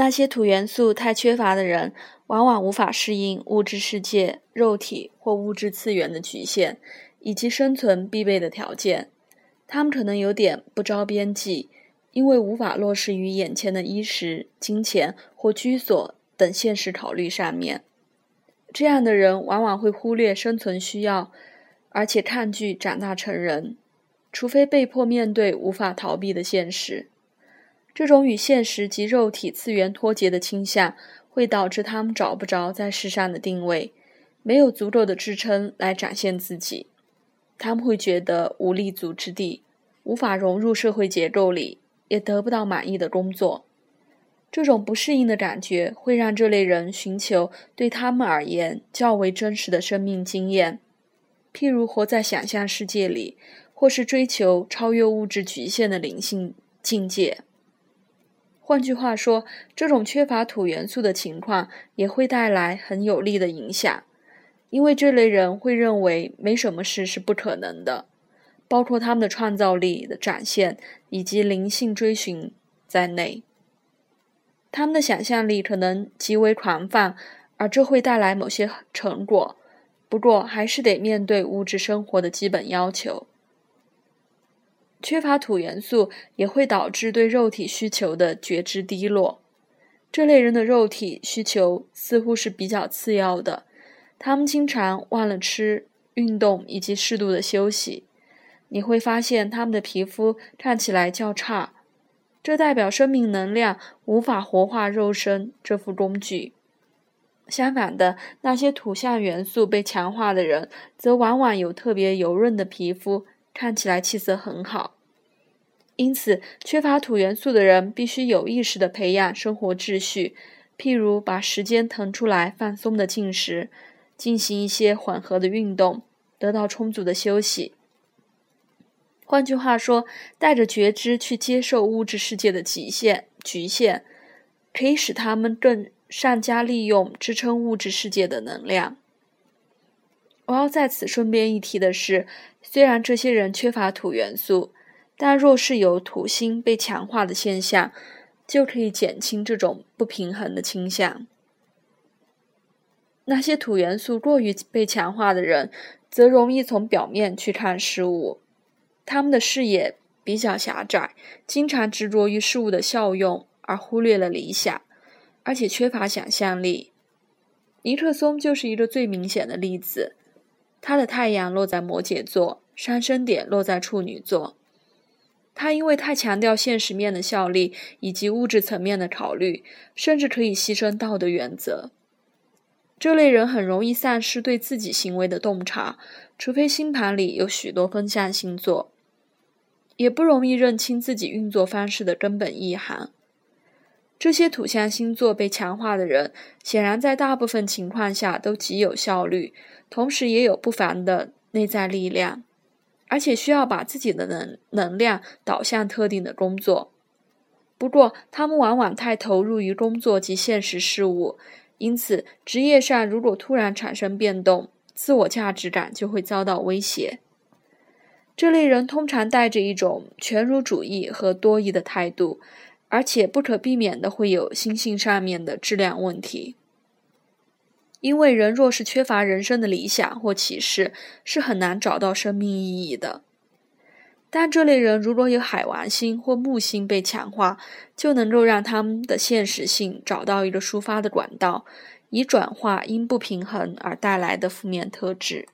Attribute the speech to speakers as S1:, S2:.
S1: 那些土元素太缺乏的人，往往无法适应物质世界、肉体或物质次元的局限，以及生存必备的条件。他们可能有点不着边际，因为无法落实于眼前的衣食、金钱或居所等现实考虑上面。这样的人往往会忽略生存需要，而且抗拒长大成人，除非被迫面对无法逃避的现实。这种与现实及肉体次元脱节的倾向，会导致他们找不着在世上的定位，没有足够的支撑来展现自己。他们会觉得无立足之地，无法融入社会结构里，也得不到满意的工作。这种不适应的感觉会让这类人寻求对他们而言较为真实的生命经验，譬如活在想象世界里，或是追求超越物质局限的灵性境界。换句话说，这种缺乏土元素的情况也会带来很有利的影响，因为这类人会认为没什么事是不可能的，包括他们的创造力的展现以及灵性追寻在内。他们的想象力可能极为狂放，而这会带来某些成果，不过还是得面对物质生活的基本要求。缺乏土元素也会导致对肉体需求的觉知低落。这类人的肉体需求似乎是比较次要的，他们经常忘了吃、运动以及适度的休息。你会发现他们的皮肤看起来较差，这代表生命能量无法活化肉身这副工具。相反的，那些土象元素被强化的人，则往往有特别油润的皮肤。看起来气色很好，因此缺乏土元素的人必须有意识地培养生活秩序，譬如把时间腾出来放松的进食，进行一些缓和的运动，得到充足的休息。换句话说，带着觉知去接受物质世界的极限局限，可以使他们更善加利用支撑物质世界的能量。我要在此顺便一提的是，虽然这些人缺乏土元素，但若是有土星被强化的现象，就可以减轻这种不平衡的倾向。那些土元素过于被强化的人，则容易从表面去看事物，他们的视野比较狭窄，经常执着于事物的效用，而忽略了理想，而且缺乏想象力。尼克松就是一个最明显的例子。他的太阳落在摩羯座，上升点落在处女座。他因为太强调现实面的效力以及物质层面的考虑，甚至可以牺牲道德原则。这类人很容易丧失对自己行为的洞察，除非星盘里有许多风象星座，也不容易认清自己运作方式的根本意涵。这些土象星座被强化的人，显然在大部分情况下都极有效率。同时也有不凡的内在力量，而且需要把自己的能能量导向特定的工作。不过，他们往往太投入于工作及现实事务，因此职业上如果突然产生变动，自我价值感就会遭到威胁。这类人通常带着一种全儒主义和多疑的态度，而且不可避免的会有心性上面的质量问题。因为人若是缺乏人生的理想或启示，是很难找到生命意义的。但这类人如果有海王星或木星被强化，就能够让他们的现实性找到一个抒发的管道，以转化因不平衡而带来的负面特质。